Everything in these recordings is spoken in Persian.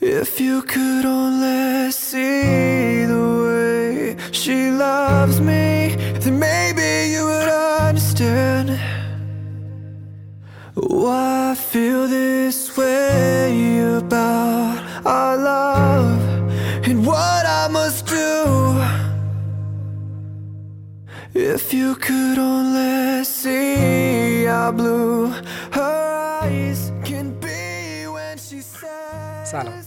If you could only see the way she loves me, then maybe you would understand why I feel this way about our love and what I must do. If you could only see how blue her eyes can be when she says. سلام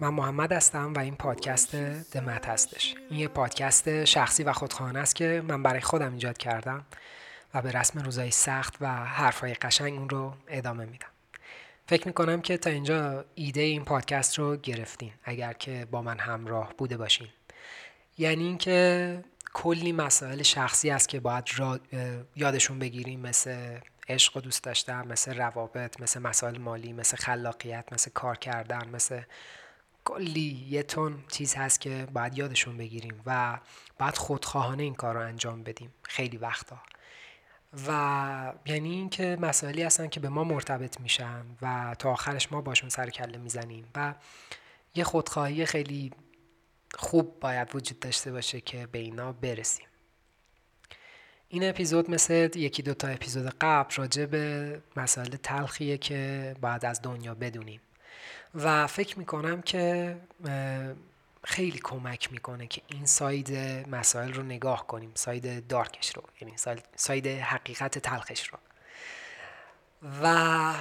من محمد هستم و این پادکست دمت هستش. این یه پادکست شخصی و خودخواهانه است که من برای خودم ایجاد کردم و به رسم روزای سخت و حرفای قشنگ اون رو ادامه میدم. فکر می‌کنم که تا اینجا ایده این پادکست رو گرفتین اگر که با من همراه بوده باشین. یعنی اینکه کلی مسائل شخصی است که باید را یادشون بگیریم مثل عشق و دوست داشتن مثل روابط مثل مسائل مالی مثل خلاقیت مثل کار کردن مثل کلی یه تون چیز هست که باید یادشون بگیریم و باید خودخواهانه این کار رو انجام بدیم خیلی وقتا. و یعنی اینکه مسائلی هستن که به ما مرتبط میشن و تا آخرش ما باشون سر کله می‌زنیم و یه خودخواهی خیلی خوب باید وجود داشته باشه که به اینا برسیم. این اپیزود مثل یکی دوتا اپیزود قبل راجع به مسائل تلخیه که باید از دنیا بدونیم. و فکر می‌کنم که خیلی کمک می‌کنه که این side مسائل رو نگاه کنیم side dark ش رو یعنی side حقیقت تلخش رو. و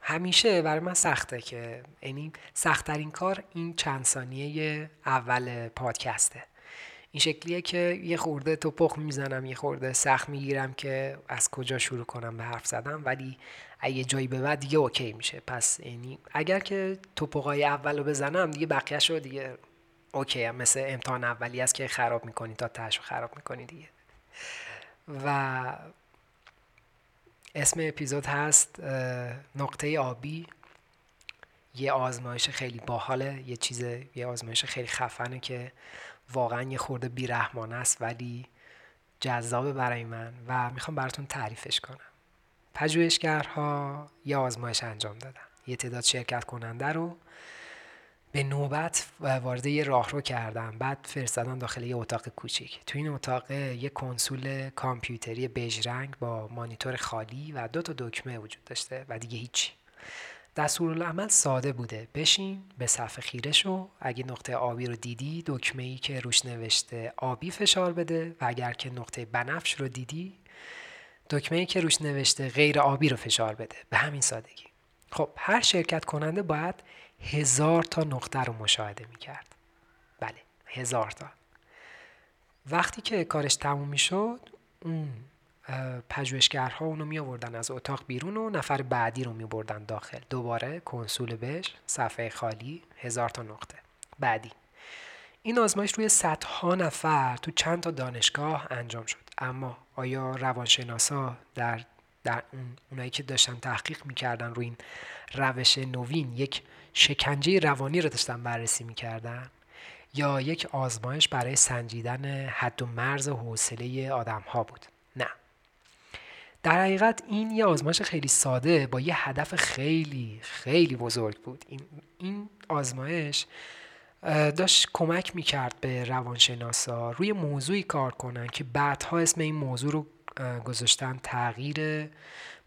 همیشه برای من سخته که یعنی سختترین کار این چند ثانیه اول پادکسته. این شکلیه که یه خورده توپخ می‌زنم یه خورده سخت می‌گیرم که از کجا شروع کنم به حرف زدم ولی اگه جایی به بعد دیگه اوکی میشه. پس یعنی اگر که توپقای اول رو بزنم دیگه بقیهش رو دیگه اوکی هم. مثل امتحان اولی است که خراب می‌کنی تا تهش خراب می‌کنی دیگه. و اسم اپیزود هست نقطه آبی. یه آزمایش خیلی باحاله. یه چیز یه آزمایش خیلی خفنه که واقعا یه خورده بیرحمانه است ولی جذابه برای من و می‌خوام براتون تعریفش کنم. پژوهشگرها یه آزمایش انجام دادن. یه تعداد شرکت کننده رو به نوبت وارد یه راهرو کردن. بعد فرستادن داخل یه اتاق کوچیک. تو این اتاق یه کنسول کامپیوتری بژ رنگ با مانیتور خالی و دو تا دکمه وجود داشته و دیگه هیچی. دستورالعمل ساده بوده. بشین به صفحه خیره شو اگه نقطه آبی رو دیدی دکمه ای که روش نوشته آبی فشار بده و اگر که نقطه بنفش رو دیدی دکمه ای که روش نوشته غیر آبی رو فشار بده. به همین سادگی. خب هر شرکت کننده باید هزار تا نقطه رو مشاهده می‌کرد. بله هزار تا. وقتی که کارش تموم می‌شد اون پژوهشگرها اونو می آوردن از اتاق بیرون و نفر بعدی رو می بردن داخل. دوباره کنسول بش صفحه خالی هزار تا نقطه. بعدی. این آزمایش روی صدها نفر تو چند تا دانشگاه انجام شد. اما آیا روانشناسا در در اون اونایی که داشتن تحقیق می‌کردن روی این روش نوین یک شکنجه روانی رو داشتن بررسی می‌کردن؟ یا یک آزمایش برای سنجیدن حد و مرز حوصله آدم ها بود؟ نه. در حقیقت این یه آزمایش خیلی ساده با یه هدف خیلی خیلی بزرگ بود. این, این آزمایش داشت کمک می‌کرد به روانشناسا روی موضوعی کار کنن که بعدها اسم این موضوع رو گذاشتن تغییر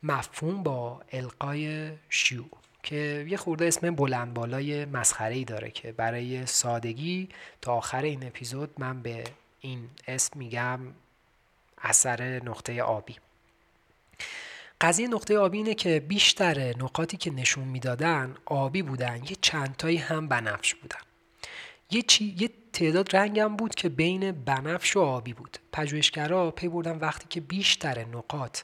مفهوم با القای شیوع که یه خورده اسم بلند بالای مسخره ای داره که برای سادگی تا آخر این اپیزود من به این اسم میگم اثر نقطه آبی. قضیه نقطه آبی اینه که بیشتر نقاطی که نشون می‌دادن آبی بودن یه چندتایی هم بنفش بودن. یه, چی، یه تعداد رنگم بود که بین بنفش و آبی بود. پژوهشگرا پی بردن وقتی که بیشتر نقاط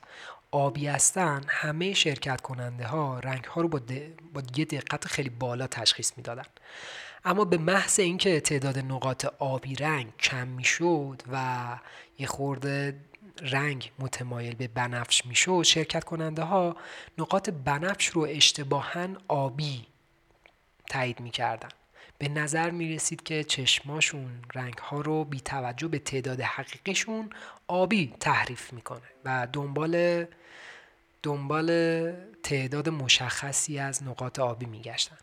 آبی هستن همه شرکت کننده ها رنگ ها رو با, با یه دقت خیلی بالا تشخیص می‌دادن. اما به محض اینکه تعداد نقاط آبی رنگ کم می‌شد و یه خورده رنگ متمایل به بنفش می‌شد شرکت کننده ها نقاط بنفش رو اشتباها آبی تایید می‌کردن به نظر می رسید که چشماشون رنگ ها رو بی توجه به تعداد حقیقیشون آبی تحریف می‌کنه و دنبال دنبال تعداد مشخصی از نقاط آبی میگشتن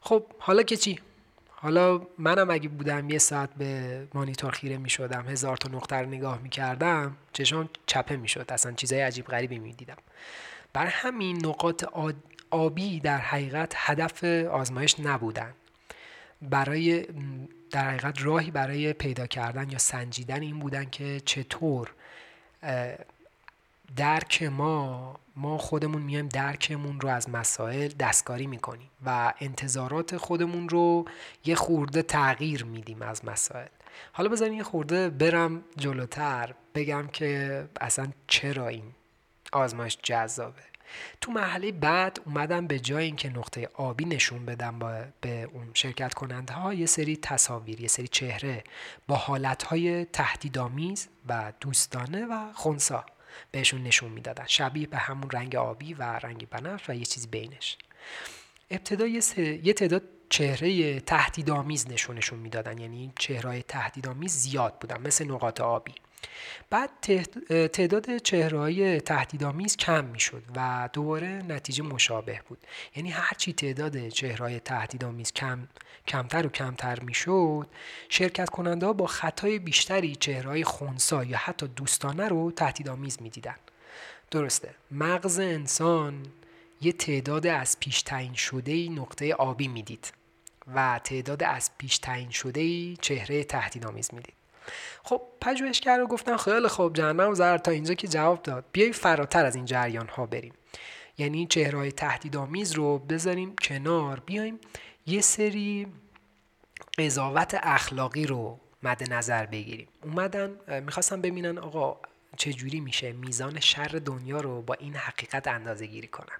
خب حالا که چی؟ حالا منم اگه بودم یه ساعت به مانیتور خیره می شدم هزار تا نقطه رو نگاه می کردم چشم چپه می شد اصلا چیزای عجیب غریبی می دیدم بر همین نقاط آبی در حقیقت هدف آزمایش نبودن. برای در حقیقت راهی برای پیدا کردن یا سنجیدن این بودن که چطور درک ما ما خودمون میایم درکمون رو از مسائل دستکاری می‌کنیم و انتظارات خودمون رو یه خورده تغییر میدیم از مسائل. حالا بذاریم یه خورده برم جلوتر بگم که اصلا چرا این آزمایش جذابه. تو مرحله بعد اومدم به جای اینکه نقطه آبی نشون بدم با به اون شرکت کننده ها یه سری تصاویر یه سری چهره با حالت های تهدیدآمیز و دوستانه و خونسا. بهشون نشون می‌دادن. شبیه به همون رنگ آبی و رنگ بنفش و یه چیز بینش. ابتدا یه, تعداد چهره تهدیدآمیز نشونشون می‌دادن. یعنی چهره تهدیدآمیز زیاد بودن مثل نقاط آبی. بعد تعداد چهرهای تهدیدآمیز کم می‌شد و دوباره نتیجه مشابه بود. یعنی هرچی تعداد چهرهای تهدیدآمیز کم کمتر و کمتر می‌شد شرکت کننده ها با خطای بیشتری چهرهای خونسا یا حتی دوستانه رو تهدیدآمیز می‌دیدن. درسته مغز انسان یه تعداد از پیش تعیین شده نقطه آبی می‌دید و تعداد از پیش تعیین شده چهره تهدیدآمیز می‌دید. خب پژوهشگر رو گفتن خیلی خوب جنبم زر تا اینجا که جواب داد. بیای فراتر از این جریان ها بریم. یعنی چهرهای تهدیدآمیز رو بذاریم کنار بیایم یه سری قضاوت اخلاقی رو مد نظر بگیریم. اومدن می‌خواستم ببینن آقا چجوری میشه میزان شر دنیا رو با این حقیقت اندازه گیری کنن.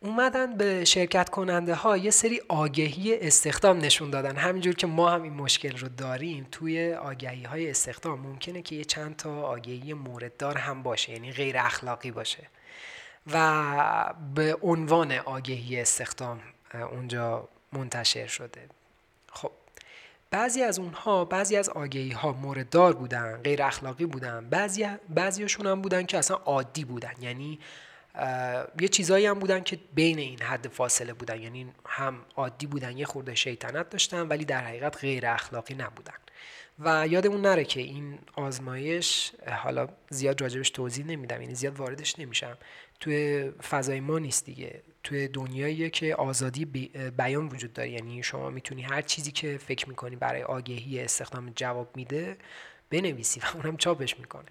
اومدن به شرکت کننده ها یه سری آگهی استخدام نشون دادن. همینجور که ما هم این مشکل رو داریم توی آگهی های استخدام ممکنه که یه چند تا آگهی مورددار هم باشه یعنی غیر اخلاقی باشه. و به عنوان آگهی استخدام اونجا منتشر شده. خب بعضی از اونها بعضی از آگهی ها مورددار بودن غیر اخلاقی بودن. بعضی بعضیشون هم بودن که اصلا عادی بودن. یعنی یه چیزایی هم بودن که بین این حد فاصله بودن. یعنی هم عادی بودن یه خورده شیطنت داشتن ولی در حقیقت غیر اخلاقی نبودن. و یادمون نره که این آزمایش حالا زیاد راجبش توضیح نمیدم یعنی زیاد واردش نمیشم. توی فضای ما نیست دیگه. توی دنیاییه که آزادی بیان وجود داره. یعنی شما می‌تونی هر چیزی که فکر می‌کنی برای آگهی استخدام جواب میده بنویسی و اونم چاپش می‌کنه.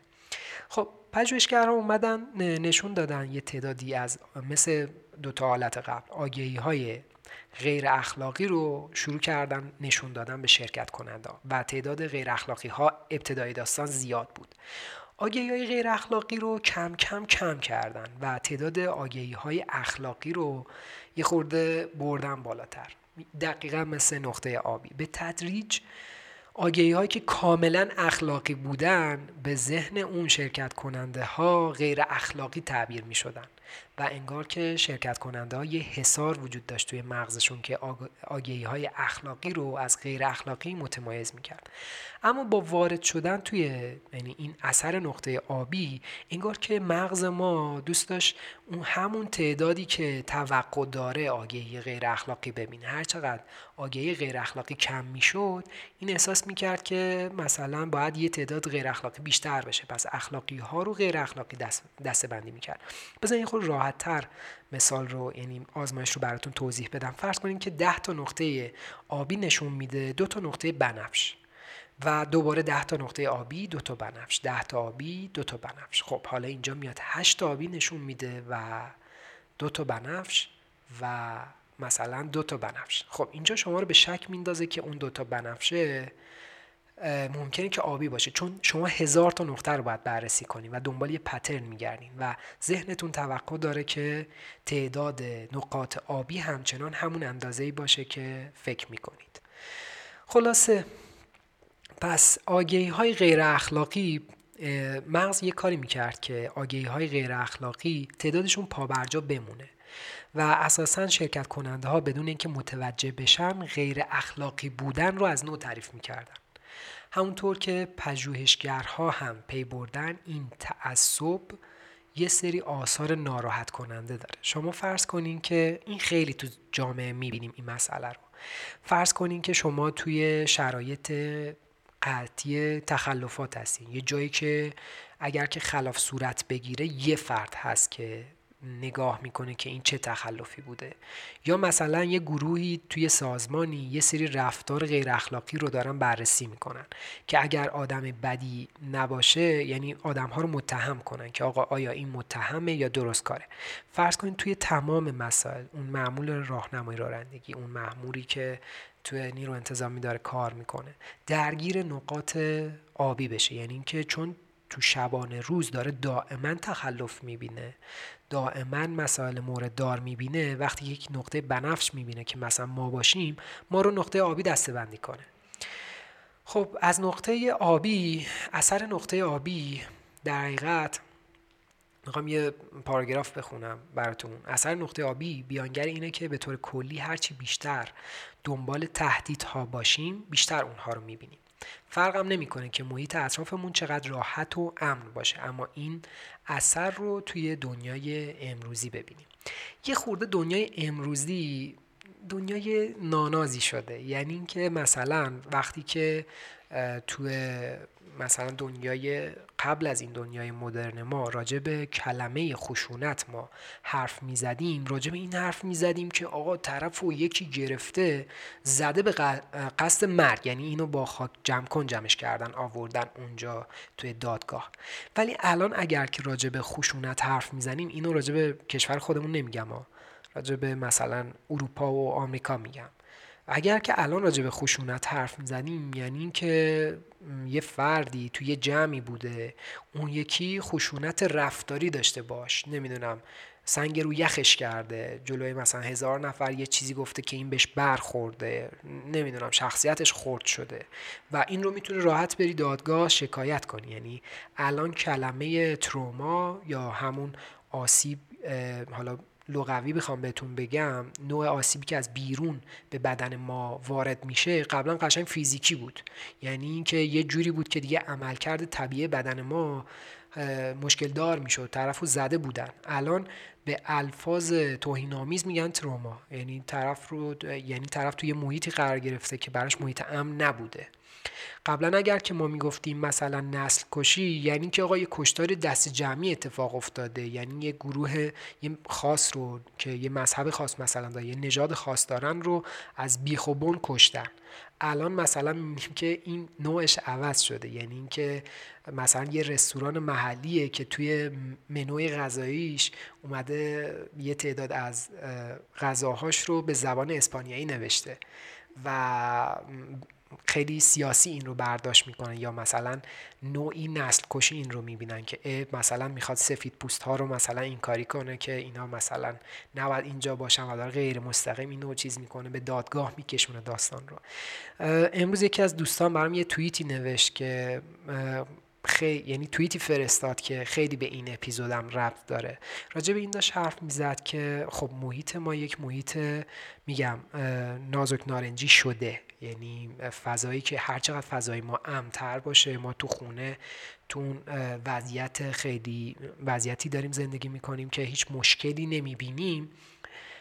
خب پژوهشگرها اومدن نشون دادن یه تعدادی از مثل دو تا حالت قبل آگهی های غیر اخلاقی رو شروع کردن نشون دادن به شرکت کننده و تعداد غیر اخلاقی ها ابتدای داستان زیاد بود. آگهی های غیر اخلاقی رو کم کم کم کردن و تعداد آگهی های اخلاقی رو یه خورده بردن بالاتر. دقیقا مثل نقطه آبی. به تدریج آگهی هایی که کاملا اخلاقی بودن به ذهن اون شرکت کننده ها غیر اخلاقی تعبیر می شدن و انگار که شرکت کننده ها یه حسار وجود داشت توی مغزشون که آگهی های اخلاقی رو از غیر اخلاقی متمایز می‌کرد. اما با وارد شدن توی یعنی این اثر نقطه آبی انگار که مغز ما دوست داشت اون همون تعدادی که توقع داره آگهی غیر اخلاقی ببینه. هر چقدر آگهی غیر اخلاقی کم می‌شد این احساس می‌کرد که مثلا باید یه تعداد غیر اخلاقی بیشتر بشه. پس اخلاقی ها رو غیر اخلاقی دست, دسته بندی می‌کرد بزن خود راحت تر مثال رو یعنی آزمایش رو براتون توضیح بدم. فرض کنیم که 10 تا نقطه آبی نشون میده دو تا نقطه بنفش. و دوباره 10 تا نقطه آبی دو تا بنفش 10 تا آبی دو تا بنفش. خب حالا اینجا میاد 8 تا آبی نشون میده و دو تا بنفش و مثلا دو تا بنفش. خب اینجا شما رو به شک میندازه که اون دو تا بنفشه ممکنه که آبی باشه. چون شما هزار تا نقطه رو باید بررسی کنید و دنبال یه پترن میگردین و ذهنتون توقع داره که تعداد نقاط آبی همچنان همون اندازه‌ای باشه که فکر می‌کنید. خلاصه پس آگهی های غیر اخلاقی مغز یه کاری می‌کرد که آگهی های غیر اخلاقی تعدادشون پابرجا بمونه و اساسا شرکت کننده ها بدون اینکه متوجه بشن غیر اخلاقی بودن رو از نو تعریف می‌کردن. همونطور که پژوهشگرها هم پی بردن این تعصب یه سری آثار ناراحت کننده داره. شما فرض کنین که این خیلی تو جامعه می‌بینیم این مسئله رو. فرض کنین که شما توی شرایط قطعی تخلفات هستین. یه جایی که اگر که خلاف صورت بگیره یه فرد هست که نگاه می‌کنه که این چه تخلفی بوده. یا مثلا یه گروهی توی سازمانی یه سری رفتار غیر اخلاقی رو دارن بررسی می‌کنن که اگر آدم بدی نباشه یعنی آدم ها رو متهم کنن که آقا آیا این متهمه یا درست کاره. فرض کنید توی تمام مسائل اون معمول راهنمایی رانندگی اون معمولی که توی نیرو انتظامی داره کار می‌کنه. درگیر نقاط آبی بشه. یعنی اینکه چون تو شبانه روز داره دائما تخلف می‌بینه دائما مسائل مورد دار می‌بینه وقتی یک نقطه بنفش می‌بینه که مثلا ما باشیم ما رو نقطه آبی دسته بندی کنه. خب از نقطه آبی اثر نقطه آبی در حقیقت می‌خوام یه پاراگراف بخونم براتون. اثر نقطه آبی بیانگر اینه که به طور کلی هرچی بیشتر دنبال تهدیدها باشیم بیشتر اونها رو می‌بینیم. فرقم نمی‌کنه که محیط اطرافمون چقدر راحت و امن باشه اما این اثر رو توی دنیای امروزی ببینیم. یه خورده دنیای امروزی دنیای نانازی شده. یعنی اینکه مثلا وقتی که توی مثلا دنیای قبل از این دنیای مدرن ما راجع به کلمه خشونت ما حرف می‌زدیم راجع به این حرف می‌زدیم که آقا طرف و یکی گرفته زده به قصد مرگ یعنی اینو با خاک جمع کن جمعش کردن آوردن اونجا توی دادگاه. ولی الان اگر که راجع به خشونت حرف می‌زنیم اینو راجع به کشور خودمون نمیگم راجع به مثلا اروپا و آمریکا میگم. اگر که الان راجع به خشونت حرف می‌زنیم یعنی اینکه یه فردی توی یه جمعی بوده اون یکی خشونت رفتاری داشته باش نمی‌دونم سنگ رو یخش کرده جلوی مثلا هزار نفر یه چیزی گفته که این بهش برخورده نمی‌دونم شخصیتش خورد شده و این رو می‌تونه راحت بری دادگاه شکایت کنی. یعنی الان کلمه تروما یا همون آسیب حالا لغوی بخوام بهتون بگم نوع آسیبی که از بیرون به بدن ما وارد میشه قبلا قشنگ فیزیکی بود. یعنی اینکه یه جوری بود که دیگه عملکرد طبیعی بدن ما مشکل دار می‌شد طرف رو زده بودن. الان به الفاظ توهینآمیز میگن تروما. یعنی طرف رو یعنی طرف توی محیطی قرار گرفته که براش محیط امن نبوده. قبلا اگر که ما می‌گفتیم مثلا نسل کشی یعنی که آقا یه کشتار دست جمعی اتفاق افتاده یعنی یه گروه یه خاص رو که یه مذهب خاص مثلا داره یه نژاد خاص دارن رو از بیخ و بن کشتن. الان مثلا می‌بینیم که این نوعش عوض شده یعنی اینکه مثلا یه رستوران محلیه که توی منوی غذاییش اومده یه تعداد از غذاهاش رو به زبان اسپانیایی نوشته و خیلی سیاسی این رو برداشت می‌کنن یا مثلا نوعی نسل کشی این رو می‌بینن که مثلا می‌خواد سفید پوست ها رو مثلا این کاری کنه که اینا مثلا نباید اینجا باشن و داره غیر مستقیم این نوع چیز می‌کنه به دادگاه میکشونه داستان رو. امروز یکی از دوستان برام یه توییتی نوشت که خیلی یعنی توییتی فرستاد که خیلی به این اپیزودم ربط داره. راجع به این داشت حرف می‌زد که خب محیط ما یک محیط میگم نازک نارنجی شده. یعنی فضایی که هر چقدر فضای ما امتر باشه ما تو خونه تو وضعیت خیلی وضعیتی داریم زندگی می‌کنیم که هیچ مشکلی نمی‌بینیم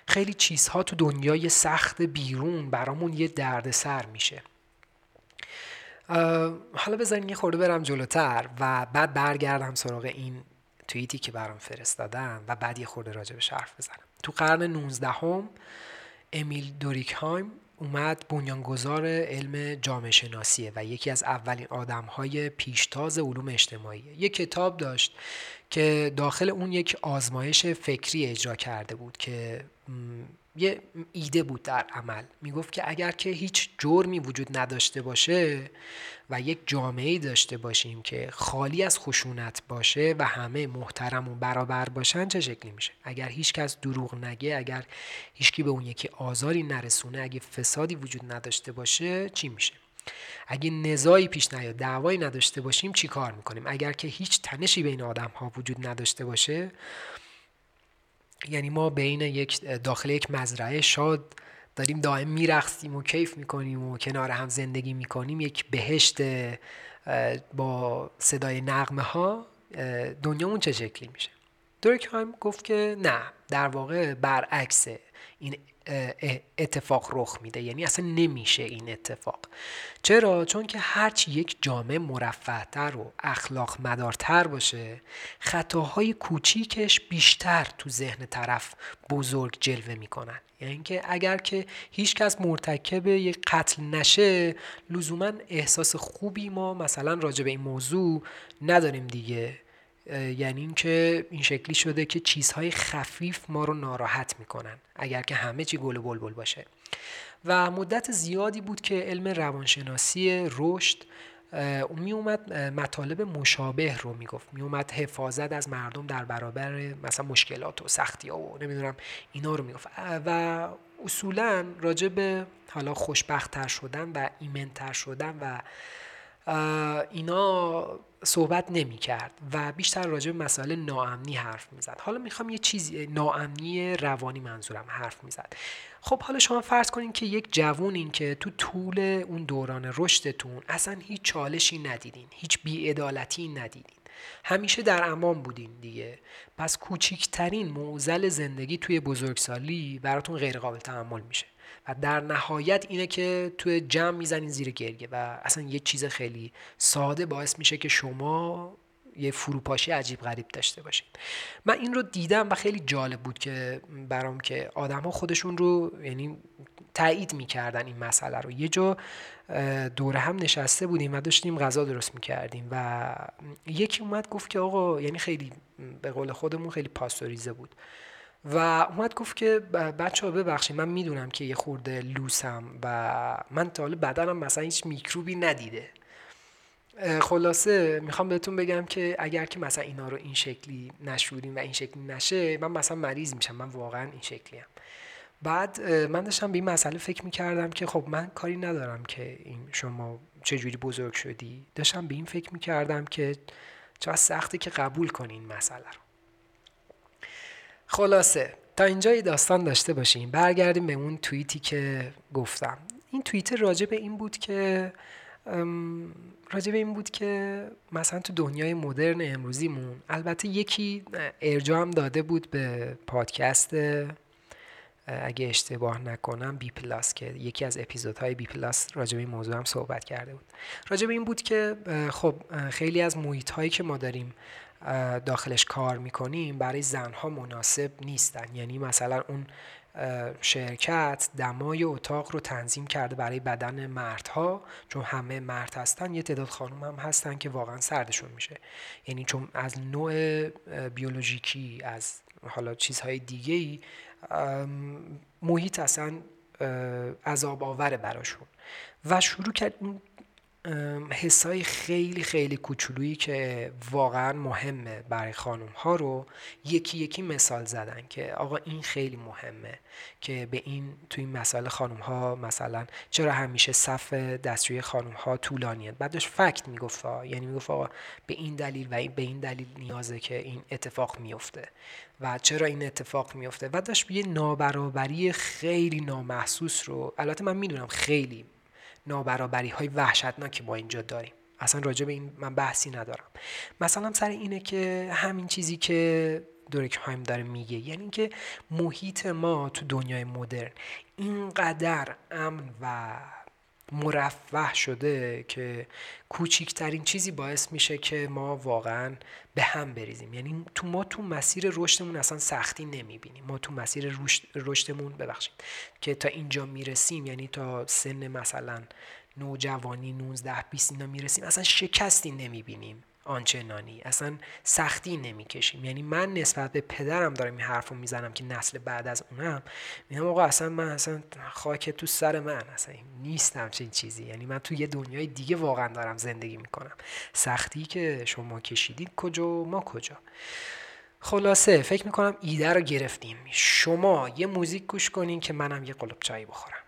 خیلی چیزها تو دنیای سخت بیرون برامون یه دردسر میشه. حالا بذارین یه خورده برم جلوتر و بعد برگردم سراغ این توییتی که برام فرستادن و بعد یه خورده راجبش حرف بزنم. تو قرن 19 هم امیل دوریکهایم اومد بنیانگذار علم جامعه شناسیه و یکی از اولین آدم های پیشتاز علوم اجتماعی. یک کتاب داشت که داخل اون یک آزمایش فکری اجرا کرده بود که یه ایده بود در عمل. می‌گفت که اگر که هیچ جرمی وجود نداشته باشه و یک جامعه داشته باشیم که خالی از خشونت باشه و همه محترم و برابر باشن چه شکلی میشه؟ اگر هیچ کس دروغ نگه اگر هیچکی به اون یکی آزاری نرسونه اگه فسادی وجود نداشته باشه چی میشه؟ اگه نزاعی پیش نیاد دعوایی نداشته باشیم چی کار می‌کنیم؟ اگر که هیچ تنشی بین آدم ها وجود نداشته باشه یعنی ما بین یک داخل یک مزرعه شاد داریم دائم میرقصیم و کیف می‌کنیم و کنار هم زندگی می‌کنیم. یک بهشت با صدای نغمه ها دنیامون چه شکلی میشه؟ دورکهایم گفت که نه در واقع برعکس این اتفاق رخ میده. یعنی اصلا نمیشه این اتفاق. چرا؟ چون که هرچی یک جامعه مرفهتر و اخلاق مدارتر باشه خطاهای کوچیکش بیشتر تو ذهن طرف بزرگ جلوه می‌کنن. یعنی اینکه اگر که هیچ کس مرتکب یک قتل نشه لزوما احساس خوبی ما مثلا راجع به این موضوع نداریم دیگه. یعنی اینکه این شکلی شده که چیزهای خفیف ما رو ناراحت می‌کنن اگر که همه چی گل و بلبل باشه. و مدت زیادی بود که علم روانشناسی رشد می اومد مطالب مشابه رو می‌گفت. می اومد حفاظت از مردم در برابر مثلا مشکلات و سختی ها و نمی‌دونم اینا رو می‌گفت. و اصولا راجع به حالا خوشبختتر شدن و ایمنتر شدن و اینا صحبت نمی کرد و بیشتر راجع به مسائل ناامنی حرف می‌زد. حالا می‌خوام یه چیزی ناامنی روانی منظورم حرف می‌زد. خب حالا شما فرض کنین که یک جوونین که تو طول اون دوران رشدتون اصلا هیچ چالشی ندیدین هیچ بیعدالتی ندیدین. همیشه در امان بودین دیگه. پس کوچیکترین معضل زندگی توی بزرگسالی براتون غیر قابل تحمل میشه. و در نهایت اینه که توی جمع می‌زنین زیر گریه و اصلا یه چیز خیلی ساده باعث میشه که شما یه فروپاشی عجیب غریب داشته باشید من این رو دیدم و خیلی جالب بود که برام که آدم ها خودشون رو یعنی تایید می‌کردن این مسئله رو. یه جا دوره هم نشسته بودیم و داشتیم غذا درست می‌کردیم و یکی اومد گفت که آقا یعنی خیلی به قول خودمون خیلی پاستوریزه بود. و اومد گفت که بچه ها ببخشید من می‌دونم که یه خورده لوسم و من تا حالا بدنم مثلا هیچ میکروبی ندیده. خلاصه می‌خوام بهتون بگم که اگر که مثلا اینا رو این شکلی نشوریم و این شکلی نشه من مثلا مریض میشم من واقعا این شکلی هم. بعد من داشتم به این مسئله فکر می‌کردم که خب من کاری ندارم که این شما چجوری بزرگ شدی. داشتم به این فکر می‌کردم که چقدر سخته که قبول کنی این مسئله رو. خلاصه. تا اینجا داستان داشته باشیم. برگردیم به اون توییتی که گفتم. این توییت راجع به این بود که راجع به این بود که مثلا تو دنیای مدرن امروزیمون البته یکی ارجاع هم داده بود به پادکست اگه اشتباه نکنم BPlus که یکی از اپیزودهای BPlus راجع به این موضوع هم صحبت کرده بود. راجع به این بود که خب خیلی از محیط هایی که ما داریم داخلش کار می‌کنیم برای زنها مناسب نیستن. یعنی مثلا اون شرکت دمای اتاق رو تنظیم کرده برای بدن مردها چون همه مرد هستن. یه تعداد خانم هم هستن که واقعا سردشون میشه. یعنی چون از نوع بیولوژیکی از حالا چیزهای دیگه ای محیط اصلا عذاب آوره براشون. و شروع کرد حسای خیلی خیلی کوچولویی که واقعا مهمه برای خانم ها رو یکی یکی مثال زدن که آقا این خیلی مهمه که به این تو این مسائل خانم ها مثلا چرا همیشه صف دستشوی خانم ها طولانیه بعدش فکت می‌گفت یعنی می‌گفت آقا به این دلیل و به این دلیل نیازه که این اتفاق میفته و چرا این اتفاق میفته و داشت یه نابرابری خیلی نامحسوس رو البته من می‌دونم خیلی نابرابری های وحشتناکی ما اینجا داریم. اصلا راجع به این من بحثی ندارم. مثلا سر اینه که همین چیزی که دورکهایم داره میگه یعنی اینکه محیط ما تو دنیای مدرن اینقدر امن و مرفه شده که کوچیکترین چیزی باعث میشه که ما واقعا به هم بریزیم. یعنی تو ما تو مسیر رشدمون اصلا سختی نمی‌بینیم. ما تو مسیر رشدمون ببخشید که تا اینجا می‌رسیم یعنی تا سن مثلا نوجوانی 19 20 اینا می‌رسیم اصلا شکستی نمی‌بینیم. آنچنانی. اصلا سختی نمی‌کشیم. یعنی من نسبت به پدرم دارم این حرف رو می‌زنم که نسل بعد از اونم. میگم آقا اصلا من اصلا خاک تو سر من اصلا نیستم چنین چیزی. یعنی من تو یه دنیای دیگه واقعا دارم زندگی می‌کنم. سختی که شما کشیدید کجا ما کجا. خلاصه فکر می‌کنم ایده رو گرفتیم. شما یه موزیک گوش کنین که منم یه قلب چایی بخورم.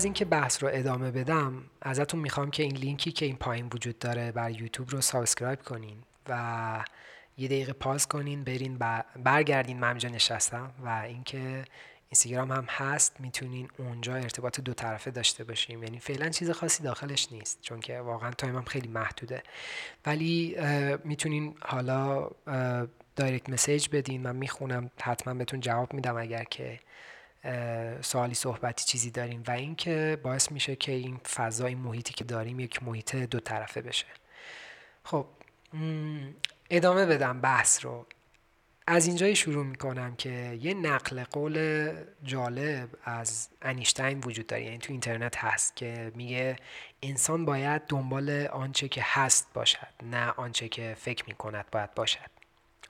از اینکه بحث رو ادامه بدم ازتون می‌خوام که این لینکی که این پایین وجود داره بر یوتیوب رو subscribe کنین و یه دقیقه pause کنین برین برگردین من نشستم و اینکه اینستاگرام هم هست می‌تونین اونجا ارتباط دو طرفه داشته باشیم یعنی فعلا چیز خاصی داخلش نیست چون که واقعا time هم خیلی محدوده. ولی می‌تونین حالا direct message بدین من می‌خونم حتما بهتون جواب میدم اگر که سوالی صحبتی چیزی داریم و اینکه باعث میشه که این فضای محیطی که داریم یک محیط دو طرفه بشه. خب ادامه بدم بحث رو. از اینجای شروع می‌کنم که یه نقل قول جالب از انیشتین وجود داره. یعنی تو اینترنت هست که میگه انسان باید دنبال آنچه که هست باشد نه آنچه که فکر می‌کند باید باشد.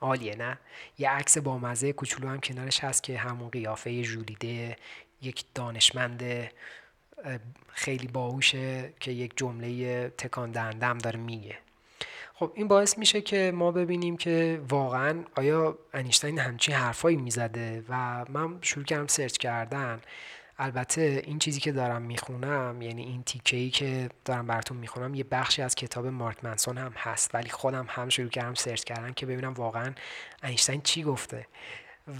عالیه نه؟ یه عکس با مزه کوچولو هم کنارش هست که همون قیافه ژولیده یک دانشمند خیلی باهوشه که یک جمله تکان دهنده داره میگه. خب این باعث میشه که ما ببینیم که واقعا آیا انیشتین همچین حرفایی می‌زده و من شروع کردم سرچ کردن. البته این چیزی که دارم می‌خونم یعنی این تیکه ای که دارم براتون می‌خونم یه بخشی از کتاب مارک منسون هم هست ولی خودم هم شروع کردم سرچ کردن که ببینم واقعا اینشتین چی گفته.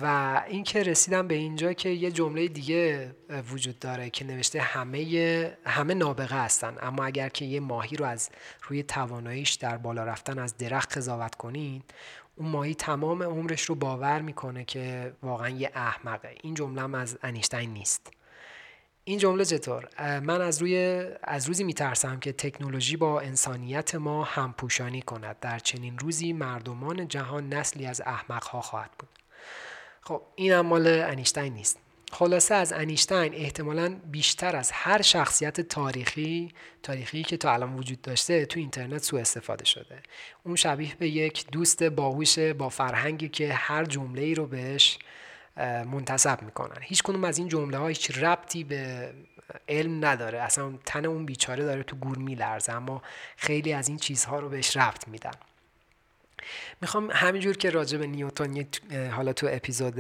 و اینکه رسیدم به اینجا که یه جمله دیگه وجود داره که نوشته همه همه نابغه هستن اما اگر که یه ماهی رو از روی تواناییش در بالا رفتن از درخت قضاوت کنید اون ماهی تمام عمرش رو باور می‌کنه که واقعا یه احمقه. این جمله هم از انیشتین نیست. این جمله چطور من از روی از روزی میترسم که تکنولوژی با انسانیت ما همپوشانی کند. در چنین روزی مردمان جهان نسلی از احمق ها خواهد بود. خب این هم مال انیشتین نیست. خلاصه از انیشتین احتمالا بیشتر از هر شخصیت تاریخی تاریخی که تا الان وجود داشته تو اینترنت سوء استفاده شده. اون شبیه به یک دوست باهوش با فرهنگی که هر جمله ای رو بهش منتصب می‌کنن. هیچ کنوم از این جمله ها هیچ ربطی به علم نداره. اصلا تن اون بیچاره داره تو گور میلرزه اما خیلی از این چیزها رو بهش ربط میدن. می‌خوام همینجور که راجع به نیوتون حالا تو اپیزود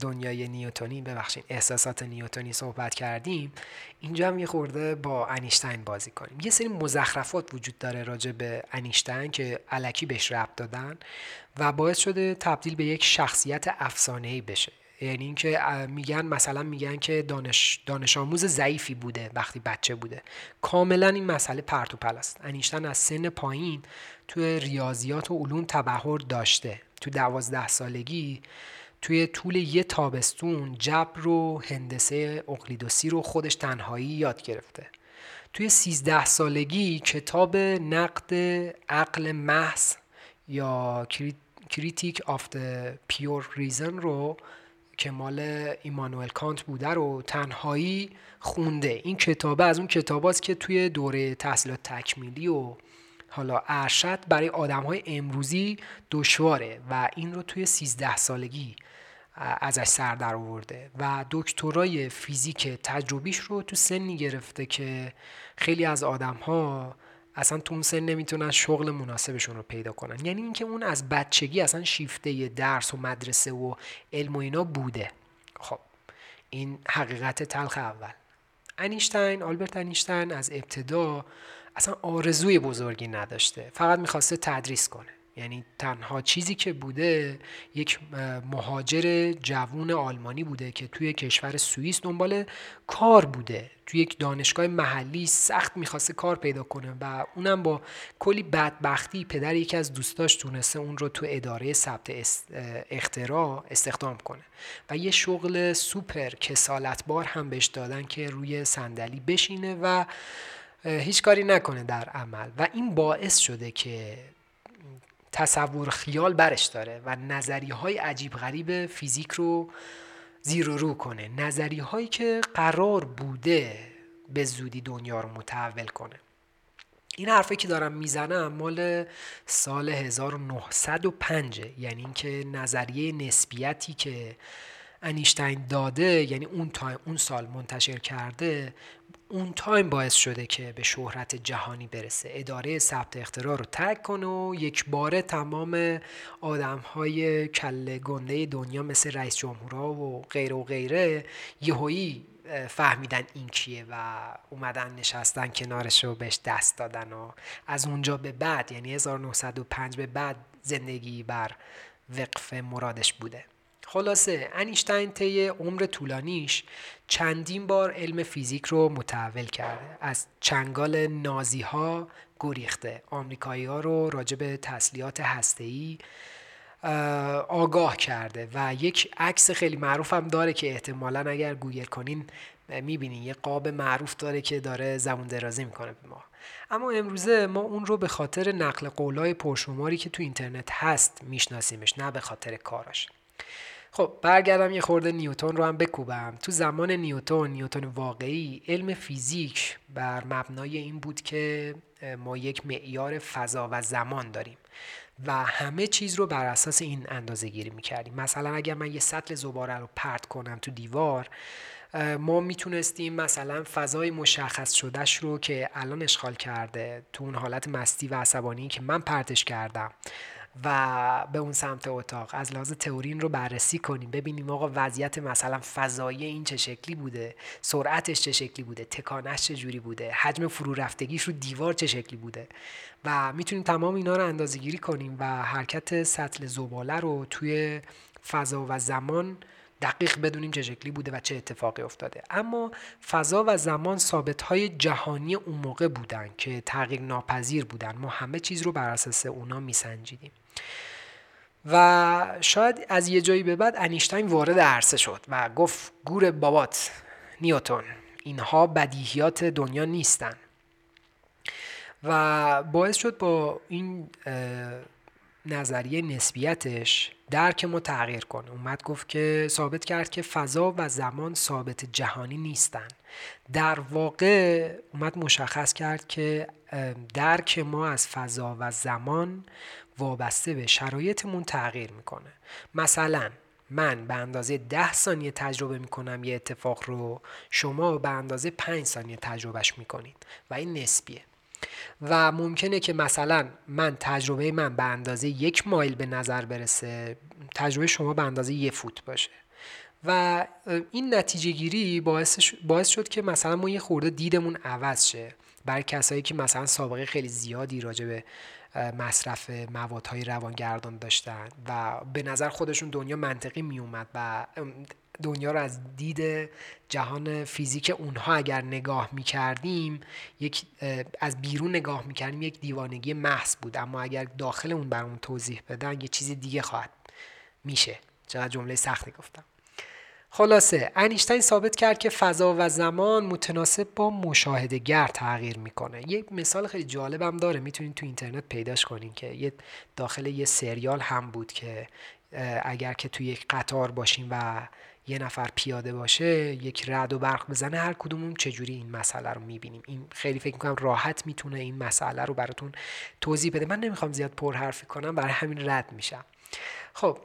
دنیای نیوتونی. ببخشید احساسات نیوتونی صحبت کردیم. اینجا هم یه خورده با انیشتین بازی کنیم. یه سری مزخرفات وجود داره راجع به انیشتین که علکی بهش ربط دادن و باعث شده تبدیل به یک شخصیت افسانه‌ای بشه. یعنی اینکه میگن مثلا میگن که دانش دانش آموز ضعیفی بوده وقتی بچه بوده. کاملا این مسئله پرت و پل است انیشتن از سن پایین توی ریاضیات و علوم تبهر داشته. تو دوازده سالگی توی طول یه تابستون جبر و هندسه اقلیدسی رو خودش تنهایی یاد گرفته. توی سیزده سالگی کتاب نقد عقل محض یا Critique of the Pure Reason رو که مال ایمانوئل کانت بوده رو تنهایی خونده. این کتابه از اون کتاب که توی دوره تحصیلات تکمیلی و حالا ارشد برای آدم های امروزی دشواره و این رو توی 13 سالگی ازش سر در آورده و دکترای فیزیک تجربیش رو تو سنی گرفته که خیلی از آدم ها اصلا تو اون سن نمی‌تونن شغل مناسبشون رو پیدا کنن. یعنی اینکه اون از بچگی اصلا شیفته درس و مدرسه و علم و اینا بوده. خب این حقیقت تلخ اول. انیشتین آلبرت انیشتین از ابتدا اصلا آرزوی بزرگی نداشته. فقط می‌خواسته تدریس کنه. یعنی تنها چیزی که بوده یک مهاجر جوون آلمانی بوده که توی کشور سوئیس دنبال کار بوده. توی یک دانشگاه محلی سخت می‌خواسته کار پیدا کنه و اونم با کلی بدبختی پدر یکی از دوستاش تونسته اون رو تو اداره ثبت اختراع استخدام کنه. و یه شغل سوپر کسالتبار هم بهش دادن که روی صندلی بشینه و هیچ کاری نکنه در عمل. و این باعث شده که تصور خیال برش داره و نظری های عجیب غریب فیزیک رو زیر و رو کنه. نظری هایی که قرار بوده به زودی دنیا رو متحول کنه. این حرفی که دارم می‌زنم مال سال 1905 یعنی اینکه نظریه نسبیتی که انیشتین داده یعنی اون اون سال منتشر کرده اون تایم باعث شده که به شهرت جهانی برسه. اداره ثبت اختراع رو ترک کنه و یک باره تمام آدم های کل گنده دنیا مثل رئیس جمهورها و غیره و غیره یهویی فهمیدن این کیه و اومدن نشستن کنارش رو بهش دست دادن و از اونجا به بعد یعنی 1905 به بعد زندگی بر وقف مرادش بوده. خلاصه انیشتین طی عمر طولانیش چندین بار علم فیزیک رو متحول کرده. از چنگال نازی ها گریخته. آمریکایی ها رو راجع به تسلیحات هسته‌ای آگاه کرده و یک عکس خیلی معروف هم داره که احتمالا اگر گوگل کنین می‌بینین. یه قاب معروف داره که داره زبون درازی می‌کنه به ما. اما امروزه ما اون رو به خاطر نقل قولای پرشماری که تو اینترنت هست میشناسیمش نه به خاطر کاراش خب برگردم یه خورده نیوتون رو هم بکوبم. تو زمان نیوتون نیوتون واقعی علم فیزیک بر مبنای این بود که ما یک معیار فضا و زمان داریم و همه چیز رو بر اساس این اندازه گیری می‌کردیم. مثلا اگر من یه سطل زباره رو پرت کنم تو دیوار ما می‌تونستیم مثلا فضای مشخص شدهش رو که الان اشغال کرده تو اون حالت مستی و عصبانی که من پرتش کردم و به اون سمت اتاق. از لحاظ تئورین رو بررسی کنیم. ببینیم آقا وضعیت مثلا فضایی این چه شکلی بوده سرعتش چه شکلی بوده تکانش چه جوری بوده حجم فرو رفتگیش رو دیوار چه شکلی بوده. و می‌تونیم تمام اینا رو اندازه گیری کنیم و حرکت سطل زباله رو توی فضا و زمان دقیق بدونیم چه شکلی بوده و چه اتفاقی افتاده. اما فضا و زمان ثابت های جهانی اون موقع بودن که تغییر ناپذیر بودن. ما همه چیز رو بر اساس اونا میسنجیدیم. و شاید از یه جایی به بعد انیشتین وارد عرصه شد و گفت گور بابات نیوتون اینها بدیهیات دنیا نیستن. و باعث شد با این نظریه نسبیتش درک ما تغییر کنه. اومد گفت که ثابت کرد که فضا و زمان ثابت جهانی نیستن. در واقع اومد مشخص کرد که درک ما از فضا و زمان وابسته به شرایطمون تغییر می‌کنه. مثلا من به اندازه ده ثانیه تجربه می‌کنم یه اتفاق رو شما به اندازه پنج ثانیه تجربهش می‌کنید و این نسبیه. و ممکنه که مثلا من تجربه من به اندازه یک مایل به نظر برسه تجربه شما به اندازه یه فوت باشه. و این نتیجه گیری باعث, باعث شد که مثلا ما یه خورده دیدمون عوض شه. برای کسایی که مثلا سابقه خیلی زیادی راجع به مصرف موادهای روانگردان داشتن و به نظر خودشون دنیا منطقی می اومد و دنیا رو از دید جهان فیزیک اونها اگر نگاه می کردیم یک از بیرون نگاه می کردیم یک دیوانگی محض بود. اما اگر داخل اون برامون توضیح بدن یه چیز دیگه خواهد میشه. چقدر جمله سختی گفتم. خلاصه انیشتین ثابت کرد که فضا و زمان متناسب با مشاهده گر تغییر می‌کنه. یه مثال خیلی جالبم داره. می‌تونید تو اینترنت پیداش کنین که یه داخل یه سریال هم بود که اگر که توی یک قطار باشیم و یه نفر پیاده باشه یک رد و برق بزنه هر کدومون چجوری این مسئله رو می‌بینیم. این خیلی فکر می‌کنم راحت می‌تونه این مسئله رو براتون توضیح بده. من نمی‌خوام زیاد پرحرفی کنم برای همین رد میشم. خب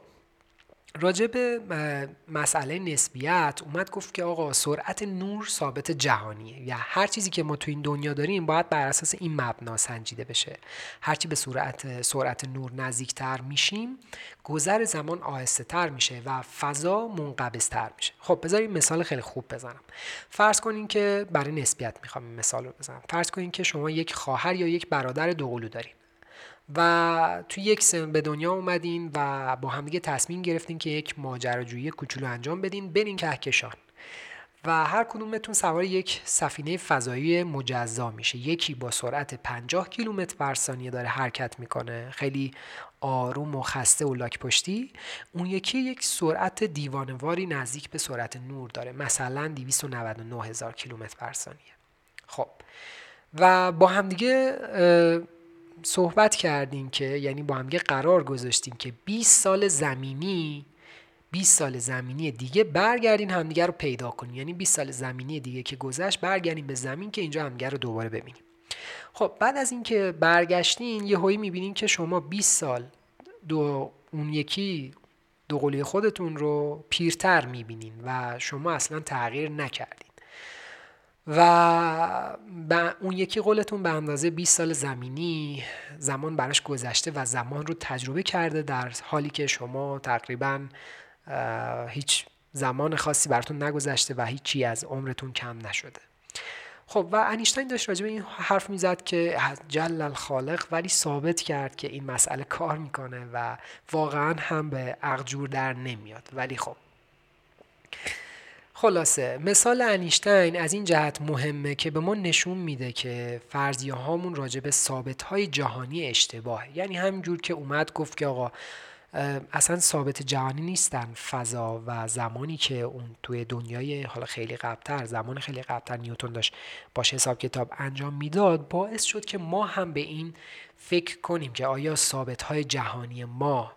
راجع به مسئله نسبیت اومد گفت که آقا سرعت نور ثابت جهانیه. یا هر چیزی که ما تو این دنیا داریم باید بر اساس این مبنا سنجیده بشه. هرچی به سرعت سرعت نور نزدیکتر میشیم گذر زمان آهسته تر میشه و فضا منقبض تر میشه. خب بذاریم مثال خیلی خوب بزنم. فرض کنین که برای نسبیت می‌خوام مثال رو بزنم. فرض کنین که شما یک خواهر یا یک برادر دوقلو دارین. و توی یک سن به دنیا اومدین و با همدیگه تصمیم گرفتین که یک ماجراجویی کوچولو انجام بدین برین کهکشان. و هر کدومتون سوار یک سفینه فضایی مجزا میشه. یکی با سرعت 50 کیلومتر بر ثانیه داره حرکت می‌کنه. خیلی آروم و خسته و لاک پشتی اون یکی یک سرعت دیوانواری نزدیک به سرعت نور داره. مثلا 299 هزار کیلومتر بر ثانیه. خب. و با همدیگه صحبت کردیم که یعنی با هم قرار گذاشتیم که 20 سال زمینی 20 سال زمینی دیگه برگردین همدیگه رو پیدا کنیم یعنی 20 سال زمینی دیگه که گذشت برگردیم به زمین که اینجا همدیگه رو دوباره ببینیم خب بعد از اینکه برگشتین یه هایی می‌بینین که شما 20 سال دو اون یکی دو قولی خودتون رو پیرتر می‌بینین و شما اصلا تغییر نکردین. و اون یکی قولتون به اندازه 20 سال زمینی زمان براش گذشته و زمان رو تجربه کرده در حالی که شما تقریبا هیچ زمان خاصی براتون نگذشته و هیچی از عمرتون کم نشده. خب و انیشتین داشت راجع به این حرف می‌زد که جل الخالق ولی ثابت کرد که این مسئله کار می‌کنه و واقعا هم به عقجور در نمیاد. ولی خب. خلاصه مثال انیشتین از این جهت مهمه که به ما نشون میده که فرضیه هامون راجع به ثابت های جهانی اشتباه یعنی همینجور که اومد گفت که آقا اصلا ثابت جهانی نیستن. فضا و زمانی که اون توی دنیای حالا خیلی قبلتر زمان خیلی قبلتر نیوتون داشت باشه حساب کتاب انجام می‌داد باعث شد که ما هم به این فکر کنیم که آیا ثابت های جهانی ما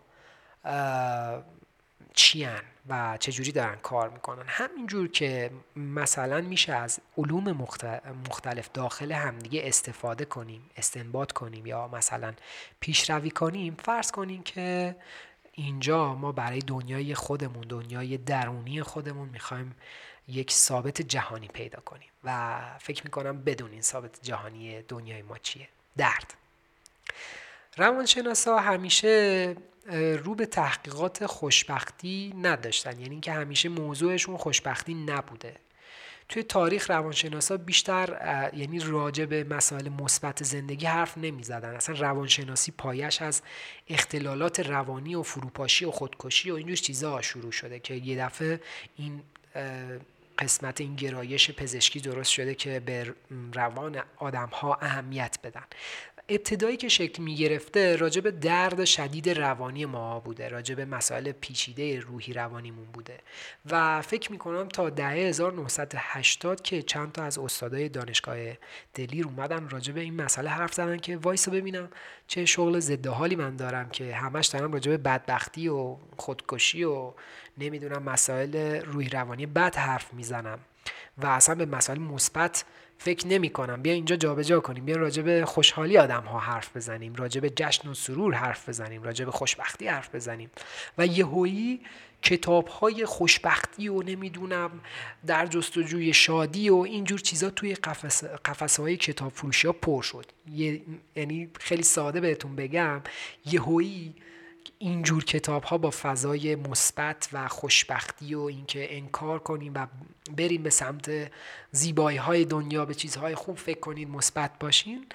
چیان و چجوری دارن کار می‌کنن. همینجور که مثلا میشه از علوم مختلف داخل همدیگه استفاده کنیم استنباط کنیم یا مثلا پیشروی کنیم فرض کنیم که اینجا ما برای دنیای خودمون دنیای درونی خودمون می‌خوایم یک ثابت جهانی پیدا کنیم و فکر می‌کنم بدون این ثابت جهانی دنیای ما چیه؟ درد. روانشناسا همیشه رو به تحقیقات خوشبختی نداشتن. یعنی اینکه همیشه موضوعشون خوشبختی نبوده. توی تاریخ روانشناسا بیشتر یعنی راجع به مسائل مثبت زندگی حرف نمی زدن. اصلا روانشناسی پایش از اختلالات روانی و فروپاشی و خودکشی و اینجور چیزها شروع شده که یه دفعه این قسمت این گرایش پزشکی درست شده که به روان آدم ها اهمیت بدن. ابتدایی که شکل می گرفته راجع به درد شدید روانی ما بوده راجع به مسائل پیچیده روحی روانیمون بوده. و فکر می کنم تا دهه 1980 که چند تا از استادای دانشگاه دلیر اومدن راجع به این مسئله حرف زدن که وایسا ببینم چه شغل ضد حالی من دارم که همش دارم راجع به بدبختی و خودکشی و نمی‌دونم مسائل روحی روانی بد حرف می‌زنم. و اصلا به مسائل مثبت فکر نمی کنم. بیا اینجا جابجا کنیم. بیا راجع به خوشحالی آدم ها حرف بزنیم. راجع به جشن و سرور حرف بزنیم. راجع به خوشبختی حرف بزنیم. و یهویی کتاب های خوشبختی و نمی‌دونم در جستجوی شادی و اینجور چیزا توی قفس, قفس های کتاب فروشی ها پر شد. یعنی خیلی ساده بهتون بگم. یهویی اینجور کتاب ها با فضای مثبت و خوشبختی و اینکه انکار کنیم و بریم به سمت زیبایی های دنیا به چیزهای خوب فکر کنین مثبت باشین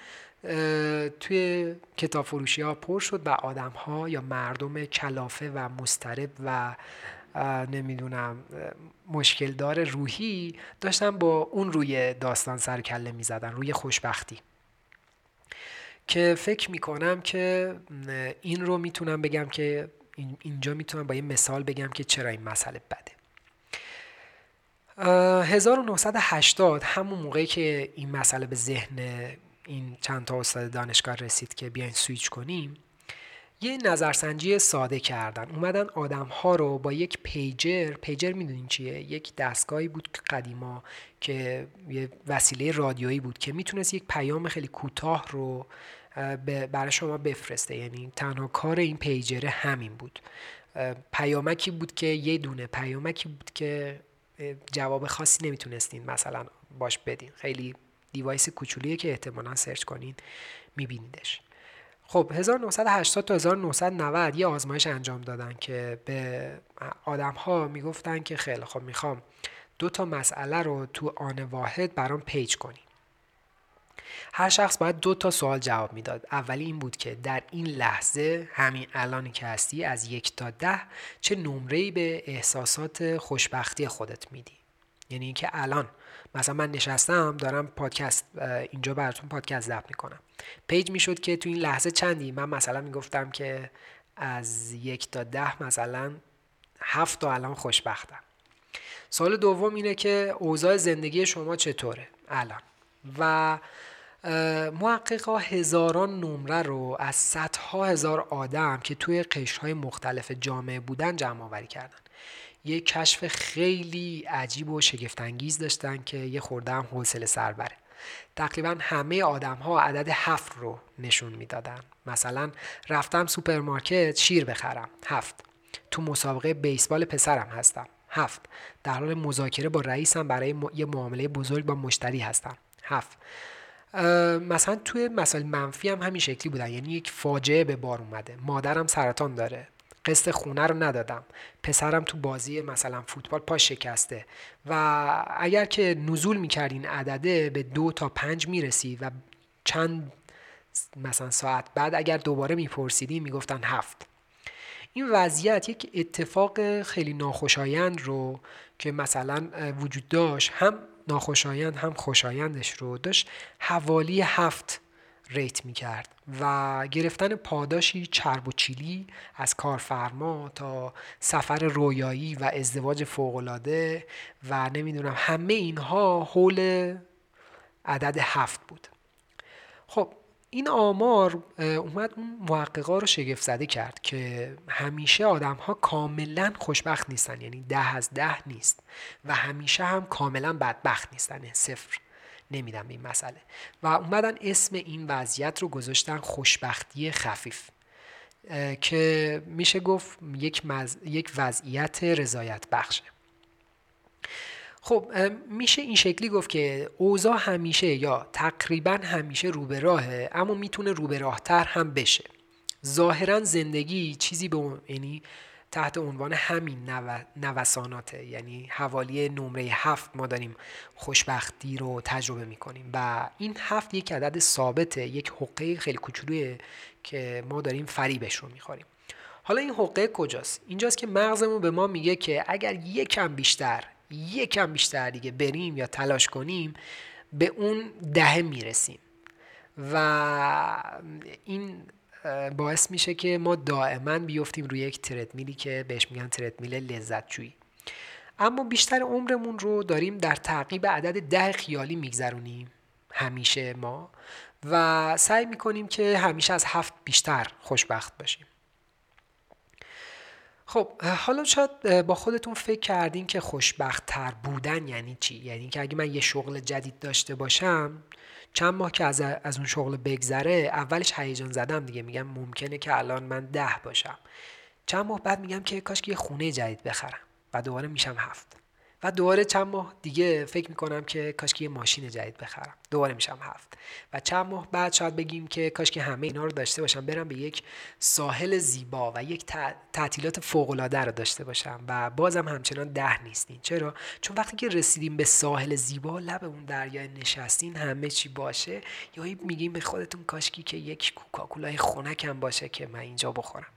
توی کتاب فروشی ها پر شد و آدم ها یا مردم کلافه و مسترب و نمی‌دونم مشکل دار روحی داشتن با اون روی داستان سر کله می زدن روی خوشبختی. که فکر می‌کنم که این رو می‌تونم بگم که اینجا می‌تونم با یه مثال بگم که چرا این مسئله بده. 1980 همون موقعی که این مسئله به ذهن این چند تا استاد دانشگاه رسید که بیاین سویچ کنیم یه نظرسنجی ساده کردن. اومدن آدم ها رو با یک پیجر پیجر می‌دونین چیه؟ یک دستگاهی بود قدیما که یه وسیله رادیویی بود که می‌تونست یک پیام خیلی کوتاه رو برای شما بفرسته. یعنی تنها کار این پیجره همین بود. پیامکی بود که یه دونه پیامکی بود که جواب خاصی نمی‌تونستین مثلا باش بدین. خیلی دیوایس کوچولیه که احتمالا سرچ کنین میبینیدش. خب 1980 تا 1990 یه آزمایش انجام دادن که به آدم ها می‌گفتن که خیلی خب می‌خوام دو تا مسئله رو تو آن واحد برام page کنی. هر شخص باید دو تا سوال جواب می‌داد. اولی این بود که در این لحظه همین الانی که هستی از یک تا ده چه نمره به احساسات خوشبختی خودت میدی؟ یعنی اینکه الان مثلا من نشستم دارم پادکست اینجا براتون پادکست ضبط می‌کنم. page می‌شد که تو این لحظه چندی؟ من مثلا می‌گفتم که از یک تا ده مثلا هفت تا الان خوشبختم. سال دوم اینه که اوضاع زندگی شما چطوره الان؟ و محققا هزاران نمره رو از صدها هزار آدم که توی قشرهای مختلف جامعه بودن جمع آوری کردن. یه کشف خیلی عجیب و شگفتانگیز داشتن که یه خورده هم حوصله سر بره. تقریبا همه آدم ها عدد هفت رو نشون می‌دادن. مثلا رفتم سوپرمارکت شیر بخرم. هفت. تو مسابقه بیسبال پسرم هستم. هفت. در حال مذاکره با رئیسم برای یه معامله بزرگ با مشتری هستم. هفت. مثلا توی مسائل منفی هم همین شکلی بودن. یعنی یک فاجعه به بار اومده. مادرم سرطان داره. قسط خونه رو ندادم. پسرم تو بازی مثلا فوتبال پا شکسته. و اگر که نزول می‌کرد این عدده به دو تا پنج می‌رسی و چند مثلا ساعت بعد اگر دوباره میپرسیدیم می‌گفتن هفت. این وضعیت یک اتفاق خیلی ناخوشایند رو که مثلا وجود داشت هم ناخوشایند هم خوشایندش رو داشت. حوالی هفت ریت می کرد و گرفتن پاداشی چرب و چیلی از کارفرما تا سفر رویایی و ازدواج فوقالعاده و نمی‌دونم همه اینها حول عدد هفت بود. خب این آمار اومد اون محققا رو شگفت زده کرد که همیشه آدم ها کاملا خوشبخت نیستن یعنی ده از ده نیست و همیشه هم کاملا بدبخت نیستن صفر. نمیدم این مسئله. و اومدن اسم این وضعیت رو گذاشتن خوشبختی خفیف. که میشه گفت یک, یک وضعیت رضایت بخشه خب میشه این شکلی گفت که اوضاع همیشه یا تقریبا همیشه رو به راهه اما می‌تونه رو به راهتر هم بشه. ظاهرا زندگی چیزی به یعنی تحت عنوان همین نو... نوساناته. یعنی حوالی نمره هفت ما داریم خوشبختی رو تجربه می‌کنیم. و این هفت یک عدد ثابته. یک حقه خیلی کوچولویه که ما داریم فریبش رو می‌خوریم. حالا این حقه کجاست؟ اینجاست که مغزمون به ما میگه که اگر یکم بیشتر یکم بیشتر دیگه بریم یا تلاش کنیم به اون دهه می‌رسیم. و این باعث میشه که ما دائما بیفتیم روی یک تردمیلی که بهش میگن تردمیل لذت جویی اما بیشتر عمرمون رو داریم در تعقیب عدد ده خیالی میگذرونیم همیشه ما و سعی می‌کنیم که همیشه از هفت بیشتر خوشبخت باشیم خب حالا شاید با خودتون فکر کردین که خوشبخت تر بودن یعنی چی؟ یعنی که اگه من یه شغل جدید داشته باشم چند ماه که از, از اون شغل بگذره اولش هیجان زدم دیگه. میگم ممکنه که الان من ده باشم. چند ماه بعد میگم که کاش که یه خونه جدید بخرم و دوباره میشم هفت. و دوباره چند ماه دیگه فکر می‌کنم که کاش که یه ماشین جدید بخرم. دوباره میشم هفت. و چند ماه بعد شاید بگیم که کاش که همه اینا رو داشته باشم برم به یک ساحل زیبا و یک تعطیلات فوق العاده رو داشته باشم و بازم همچنان ده نیستین چرا؟ چون وقتی که رسیدیم به ساحل زیبا لب اون دریای نشستین همه چی باشه یا میگیم به خودتون کاشکی که یک کوکاکولای خونکم باشه که من اینجا بخورم.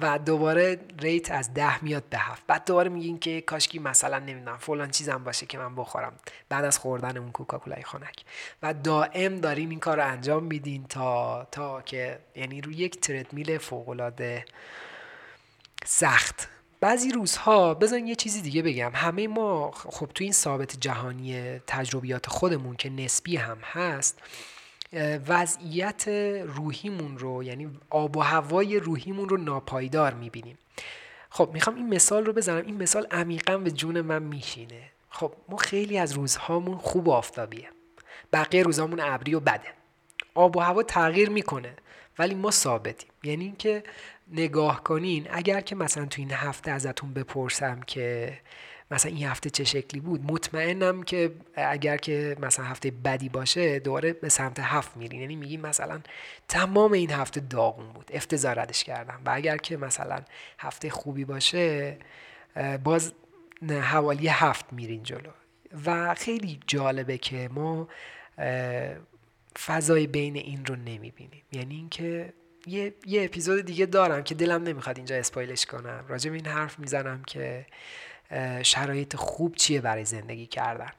و دوباره ریت از ده میاد به هفت. بعد دوباره میگین که کاشکی مثلا نمی‌دونم فلان چیزم باشه که من بخورم بعد از خوردن اون کوکاکولای خنک. و دائم دارین این کار رو انجام میدین تا تا که یعنی روی یک تردمیل فوقالعاده سخت. بعضی روزها بزن یه چیزی دیگه بگم. همه ما خب تو این ثابت جهانی تجربیات خودمون که نسبی هم هست وضعیت روحیمون رو یعنی آب و هوای روحیمون رو ناپایدار می‌بینیم. خب می‌خوام این مثال رو بزنم. این مثال عمیقا به جون من میشینه. خب ما خیلی از روزهامون خوب آفتابیه. بقیه روزهامون ابری و بده. آب و هوا تغییر می‌کنه ولی ما ثابتیم. یعنی اینکه نگاه کنین اگر که مثلا تو این هفته ازتون بپرسم که مثلا این هفته چه شکلی بود؟ مطمئنم که اگر که مثلا هفته بدی باشه دوباره به سمت هفت میرین. یعنی میگی مثلا تمام این هفته داغون بود. افتضاح کردم. و اگر که مثلا هفته خوبی باشه باز حوالی هفت میرین جلو. و خیلی جالبه که ما فضای بین این رو نمی‌بینیم. یعنی اینکه یه, یه اپیزود دیگه دارم که دلم نمی‌خواد اینجا اسپایلش کنم. راجع به این حرف می‌زنم که شرایط خوب چیه برای زندگی کردن؟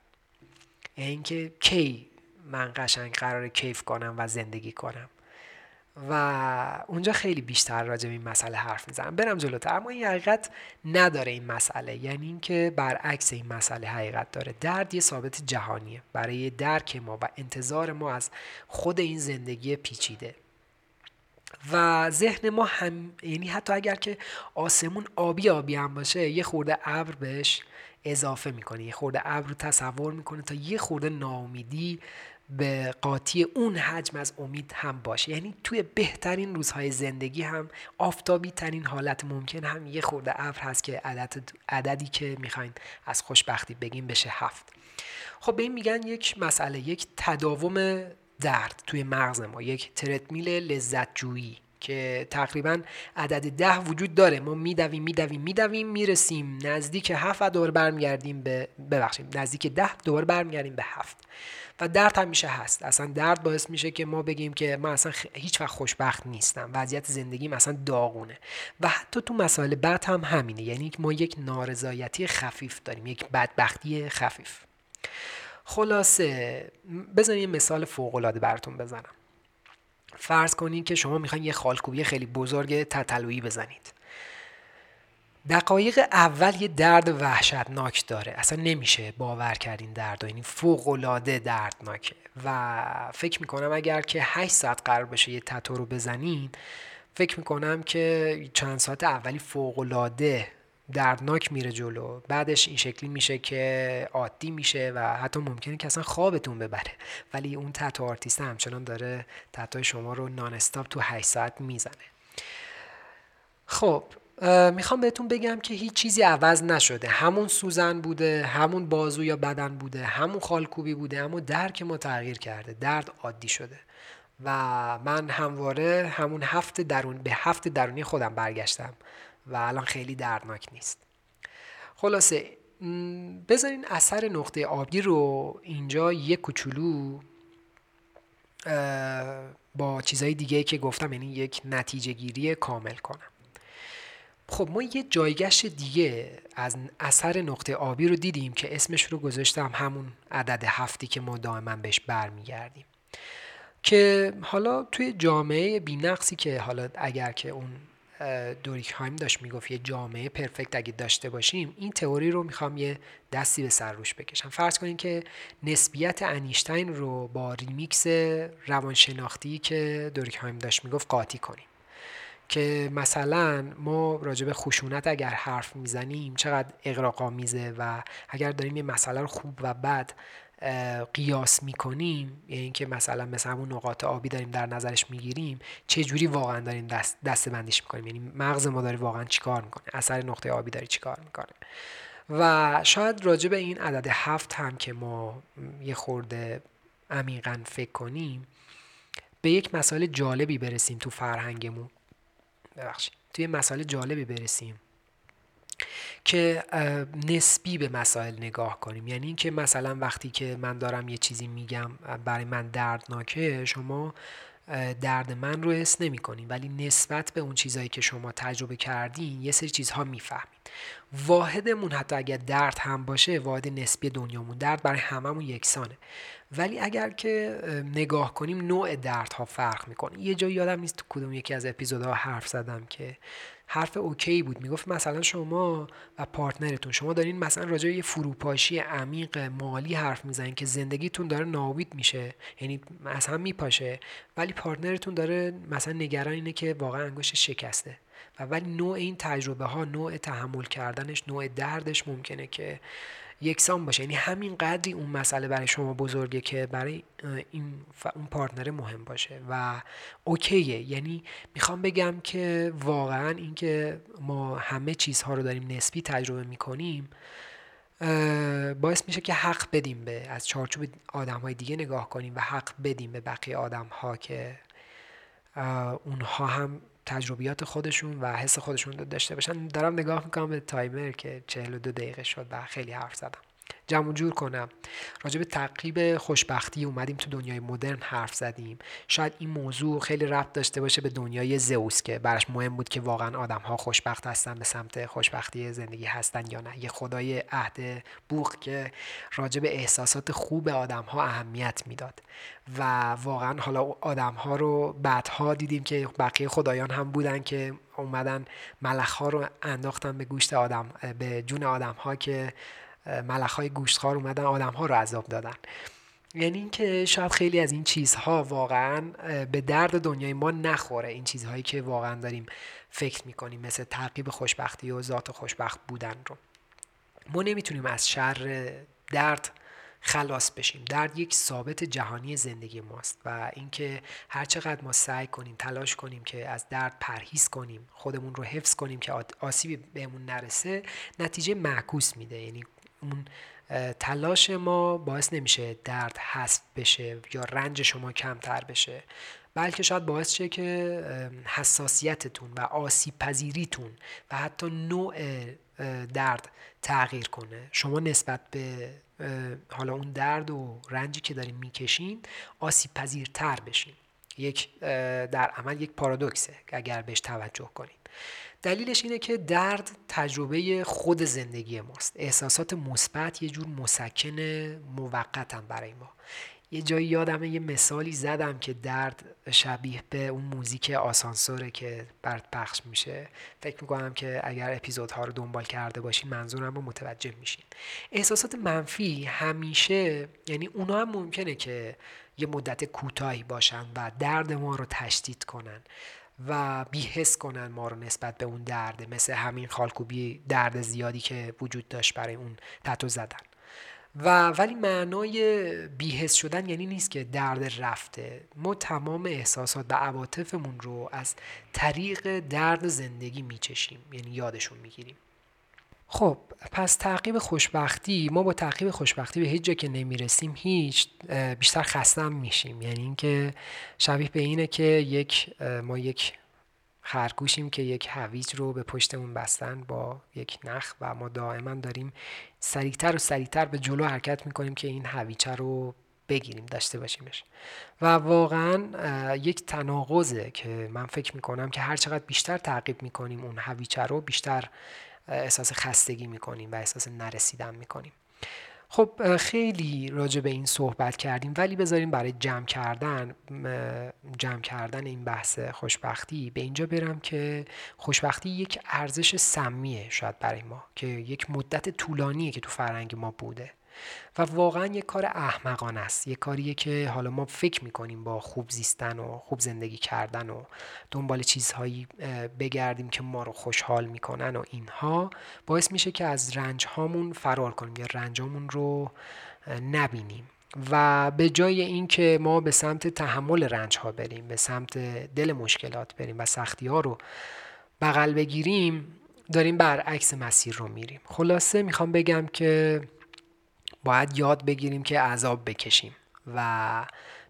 یعنی اینکه کی من قشنگ قرار کیف کنم و زندگی کنم. و اونجا خیلی بیشتر راجع به این مسئله حرف می‌زنم. برم جلوتر. اما این حقیقت نداره این مسئله. یعنی اینکه برعکس این مسئله حقیقت داره. درد یه ثابت جهانیه. برای درک ما و انتظار ما از خود این زندگی پیچیده. و ذهن ما هم یعنی حتی اگر که آسمون آبی آبی هم باشه یه خورده ابر بهش اضافه می‌کنه. یه خورده ابر رو تصور می‌کنه تا یه خورده ناامیدی به قاطی اون حجم از امید هم باشه. یعنی توی بهترین روزهای زندگی هم آفتابی ترین حالت ممکن هم یه خورده ابر هست که عدد عددی که می‌خواین از خوشبختی بگیم بشه هفت. خب به این میگن یک مسئله یک تداوم درد توی مغز ما یک ترتمیل لذت جویی که تقریبا عدد ده وجود داره. ما میدویم میدویم میدویم می‌رسیم. نزدیک هفت و دور برمیگردیم به ببخشیم نزدیک ده دور برمیگردیم به هفت. و درد همیشه هست. اصلا درد باعث میشه که ما بگیم که من اصلا هیچ وقت خوشبخت نیستم. وضعیت زندگی اصلا داغونه. و حتی تو مسائل بد هم همینه. یعنی ما یک نارضایتی خفیف داریم یک بدبختی خفیف. خلاصه بزنیم یه مثال فوق العاده براتون بزنم. فرض کنید که شما می‌خواین یه خالکوبی خیلی بزرگ تتلویی بزنید. دقایق اول یه درد وحشتناک داره. اصلا نمیشه باور کرد این درد یعنی فوق العاده دردناکه. و فکر می‌کنم اگر که 8 ساعت قرار بشه یه تتو رو بزنین فکر می‌کنم که چند ساعت اولی فوق العاده دردناک میره جلو. بعدش این شکلی میشه که عادی میشه و حتی ممکنه که اصلا خوابتون ببره. ولی اون tattoo artist همچنان داره تتو شما رو non-stop تو 8 ساعت می‌زنه. خب می‌خوام بهتون بگم که هیچ چیزی عوض نشده. همون سوزن بوده همون بازو یا بدن بوده همون خالکوبی بوده اما درک ما تغییر کرده. درد عادی شده. و من همواره همون هفت درون به هفت درونی خودم برگشتم. و الان خیلی دردناک نیست. خلاصه بذارین اثر نقطه آبی رو اینجا یک کوچولو با چیزهای دیگه که گفتم یعنی یک نتیجه گیری کامل کنم. خب ما یه جایگشت دیگه از اثر نقطه آبی رو دیدیم که اسمش رو گذاشتم همون عدد هفتی که ما دائما بهش برمیگردیم. که حالا توی جامعه بی‌نقصی که حالا اگر که اون دورکهایم داشت می‌گفت یه جامعه perfect اگه داشته باشیم این تئوری رو می‌خوام یه دستی به سر روش بکشم. فرض کنیم که نسبیت انیشتین رو با ریمیکس روانشناختی که دورکهایم داشت می‌گفت قاطی کنیم. که مثلا ما راجع به خشونت اگر حرف می‌زنیم چقدر اغراق‌آمیزه و اگر داریم یه مسئله رو خوب و بد قیاس می‌کنیم یعنی اینکه مثلا مثل همون نقاط آبی داریم در نظرش می‌گیریم چه جوری واقعا داریم دست, دست بندیش می‌کنیم؟ یعنی مغز ما داره واقعا چیکار می‌کنه؟ اثر نقطه آبی داره چیکار می‌کنه؟ و شاید راجع به این عدد هفت هم که ما یه خورده عمیقا فکر کنیم به یک مسائل جالبی برسیم تو فرهنگمون. ببخشید. توی مسائل جالبی برسیم. که نسبی به مسائل نگاه کنیم. یعنی اینکه مثلا وقتی که من دارم یه چیزی میگم برای من دردناکه شما درد من رو حس نمی کنین ولی نسبت به اون چیزهایی که شما تجربه کردین یه سری چیزها می‌فهمید. واحدمون حتی اگر درد هم باشه واحد نسبی دنیامون. درد برای هممون یکسانه. ولی اگر که نگاه کنیم نوع دردها فرق می‌کنه. یه جایی یادم نیست تو کدوم یکی از اپیزودها حرف زدم که حرف okay بود. می‌گفت مثلا شما و partner تون شما دارین مثلا راجع یه فروپاشی عمیق مالی حرف می‌زنین که زندگیتون داره ناامید میشه. یعنی مثلا میپاشه. ولی partner تون داره مثلا نگران اینه که واقعا انگشت شکسته. و ولی نوع این تجربه ها نوع تحمل کردنش نوع دردش ممکنه که یکسان باشه. یعنی همین قدری اون مسئله برای شما بزرگه که برای این اون partner مهم باشه. و اوکیه. یعنی می‌خوام بگم که واقعا اینکه ما همه چیزها رو داریم نسبی تجربه می‌کنیم باعث میشه که حق بدیم به از چارچوب آدم های دیگه نگاه کنیم و حق بدیم به بقیه آدم ها که اونها هم تجربیات خودشون و حس خودشون داشته باشن. دارم نگاه می‌کنم به تایمر که 42 دقیقه شد و خیلی حرف زدم. جمع جور کنم. راجع به تعقیب خوشبختی اومدیم تو دنیای مدرن حرف زدیم. شاید این موضوع خیلی ربط داشته باشه به دنیای زئوس که براش مهم بود که واقعا آدم ها خوشبخت هستن به سمت خوشبختی زندگی هستن یا نه. یه خدای عهد بوخ که راجع به احساسات خوب آدم ها اهمیت می‌داد. و واقعا حالا آدم ها رو بعدها دیدیم که بقیه خدایان هم بودن که اومدن ملخ ها رو انداختن به گوشت آدم به جون آدم ها که های گوشتخوار اومدن آدم ها رو عذاب دادن. یعنی اینکه شاید خیلی از این چیزها واقعا به درد دنیای ما نخوره این چیزهایی که واقعا داریم فکر می‌کنیم مثل تعقیب خوشبختی و ذات خوشبخت بودن رو. ما نمی‌تونیم از شر درد خلاص بشیم. درد یک ثابت جهانی زندگی ماست و اینکه هر چقدر ما سعی کنیم تلاش کنیم که از درد پرهیز کنیم خودمون رو حفظ کنیم که آسیبی بهمون نرسه نتیجه معکوس میده. یعنی اون تلاش ما باعث نمیشه درد حذف بشه یا رنج شما کمتر بشه. بلکه شاید باعث شه که حساسیتتون و آسیب پذیریتون و حتی نوع درد تغییر کنه. شما نسبت به حالا اون درد و رنجی که داریم می‌کشین آسیب پذیرتر بشین. یک در عمل یک پارادوکسه اگر بهش توجه کنیم دلیلش اینه که درد تجربه خود زندگی ماست. احساسات مثبت یه جور مسکن موقتم برای ما. یه جایی یادمه یه مثالی زدم که درد شبیه به اون موزیک آسانسوره که برد پخش میشه. فکر می‌کنم که اگر اپیزودها رو دنبال کرده باشین منظورم رو متوجه میشین احساسات منفی همیشه یعنی اونا هم ممکنه که یه مدت کوتاهی باشن و درد ما رو تشدید کنن. و بیحس کنن ما رو نسبت به اون درده مثل همین خالکوبی درد زیادی که وجود داشت برای اون تتو زدن. و ولی معنای بیهس شدن یعنی نیست که درد رفته. ما تمام احساسات و عواطفمون رو از طریق درد زندگی میچشیم یعنی یادشون می‌گیریم. خب پس تعقیب خوشبختی ما با تعقیب خوشبختی به هیچ جا که نمی‌رسیم هیچ بیشتر خستم میشیم. یعنی اینکه شبیه به اینه که یک ما یک خرگوشیم که یک هویج رو به پشتمون بستن با یک نخ و ما دائما داریم سریعتر و سریعتر به جلو حرکت می‌کنیم که این هویچه رو بگیریم داشته باشیمش. و واقعا یک تناقضه که من فکر می‌کنم که هر چقدر بیشتر تعقیب می‌کنیم اون هویچه رو بیشتر احساس خستگی می‌کنیم و احساس نرسیدن می‌کنیم. خب خیلی راجع به این صحبت کردیم ولی بذاریم برای جمع کردن جمع کردن این بحث خوشبختی به اینجا برم که خوشبختی یک ارزش سمیه شاید برای ما که یک مدت طولانیه که تو فرهنگ ما بوده. و واقعا یک کار احمقانه است. یک کاریه که حالا ما فکر می‌کنیم با خوب زیستن و خوب زندگی کردن و دنبال چیزهایی بگردیم که ما رو خوشحال می‌کنن و اینها باعث میشه که از رنج هامون فرار کنیم یا رنج هامون رو نبینیم. و به جای اینکه ما به سمت تحمل رنج ها بریم به سمت دل مشکلات بریم و سختی ها رو بغل بگیریم داریم برعکس مسیر رو میریم. خلاصه می‌خوام بگم که باید یاد بگیریم که عذاب بکشیم و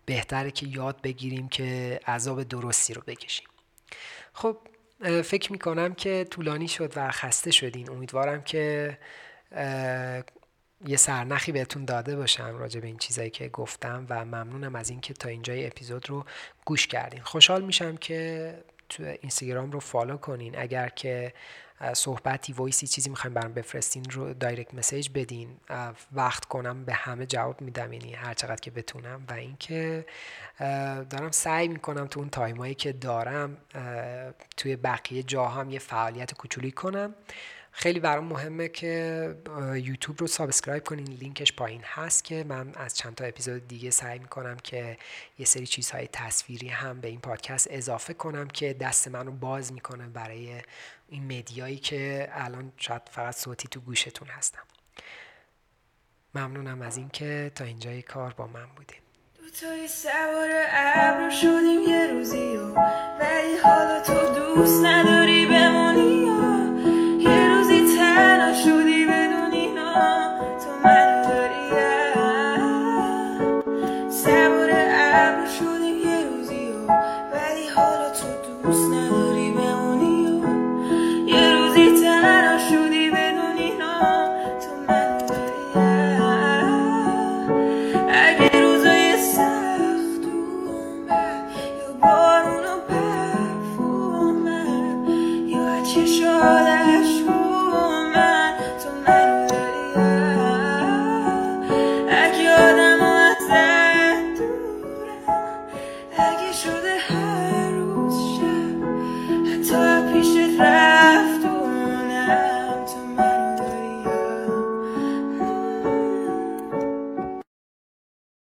بهتره که یاد بگیریم که عذاب درستی رو بکشیم. خب فکر می‌کنم که طولانی شد و خسته شدین. امیدوارم که یه سرنخی بهتون داده باشم راجع به این چیزایی که گفتم و ممنونم از اینکه تا اینجای اپیزود رو گوش کردین. خوشحال میشم که تو اینستاگرام رو follow کنین. اگر که صحبتی voice ی چیزی می‌خواین برام بفرستین رو direct message بدین. وقت کنم به همه جواب میدم یعنی هر چقدر که بتونم. و اینکه دارم سعی می‌کنم تو اون time ایی که دارم توی بقیه جاها هم یه فعالیت کوچولی کنم. خیلی برام مهمه که یوتیوب رو subscribe کنین لینکش پایین هست که من از چند تا اپیزود دیگه سعی می‌کنم که یه سری چیزهای تصویری هم به این پادکست اضافه کنم که دست من رو باز می‌کنه برای این media یی که الان شاید فقط صوتی تو گوشتون هستم. ممنونم از اینکه تا اینجای کار با من بودیم دوتایی سوار ابر شدیم یه روزی و ولی حالا تو دوست نداری به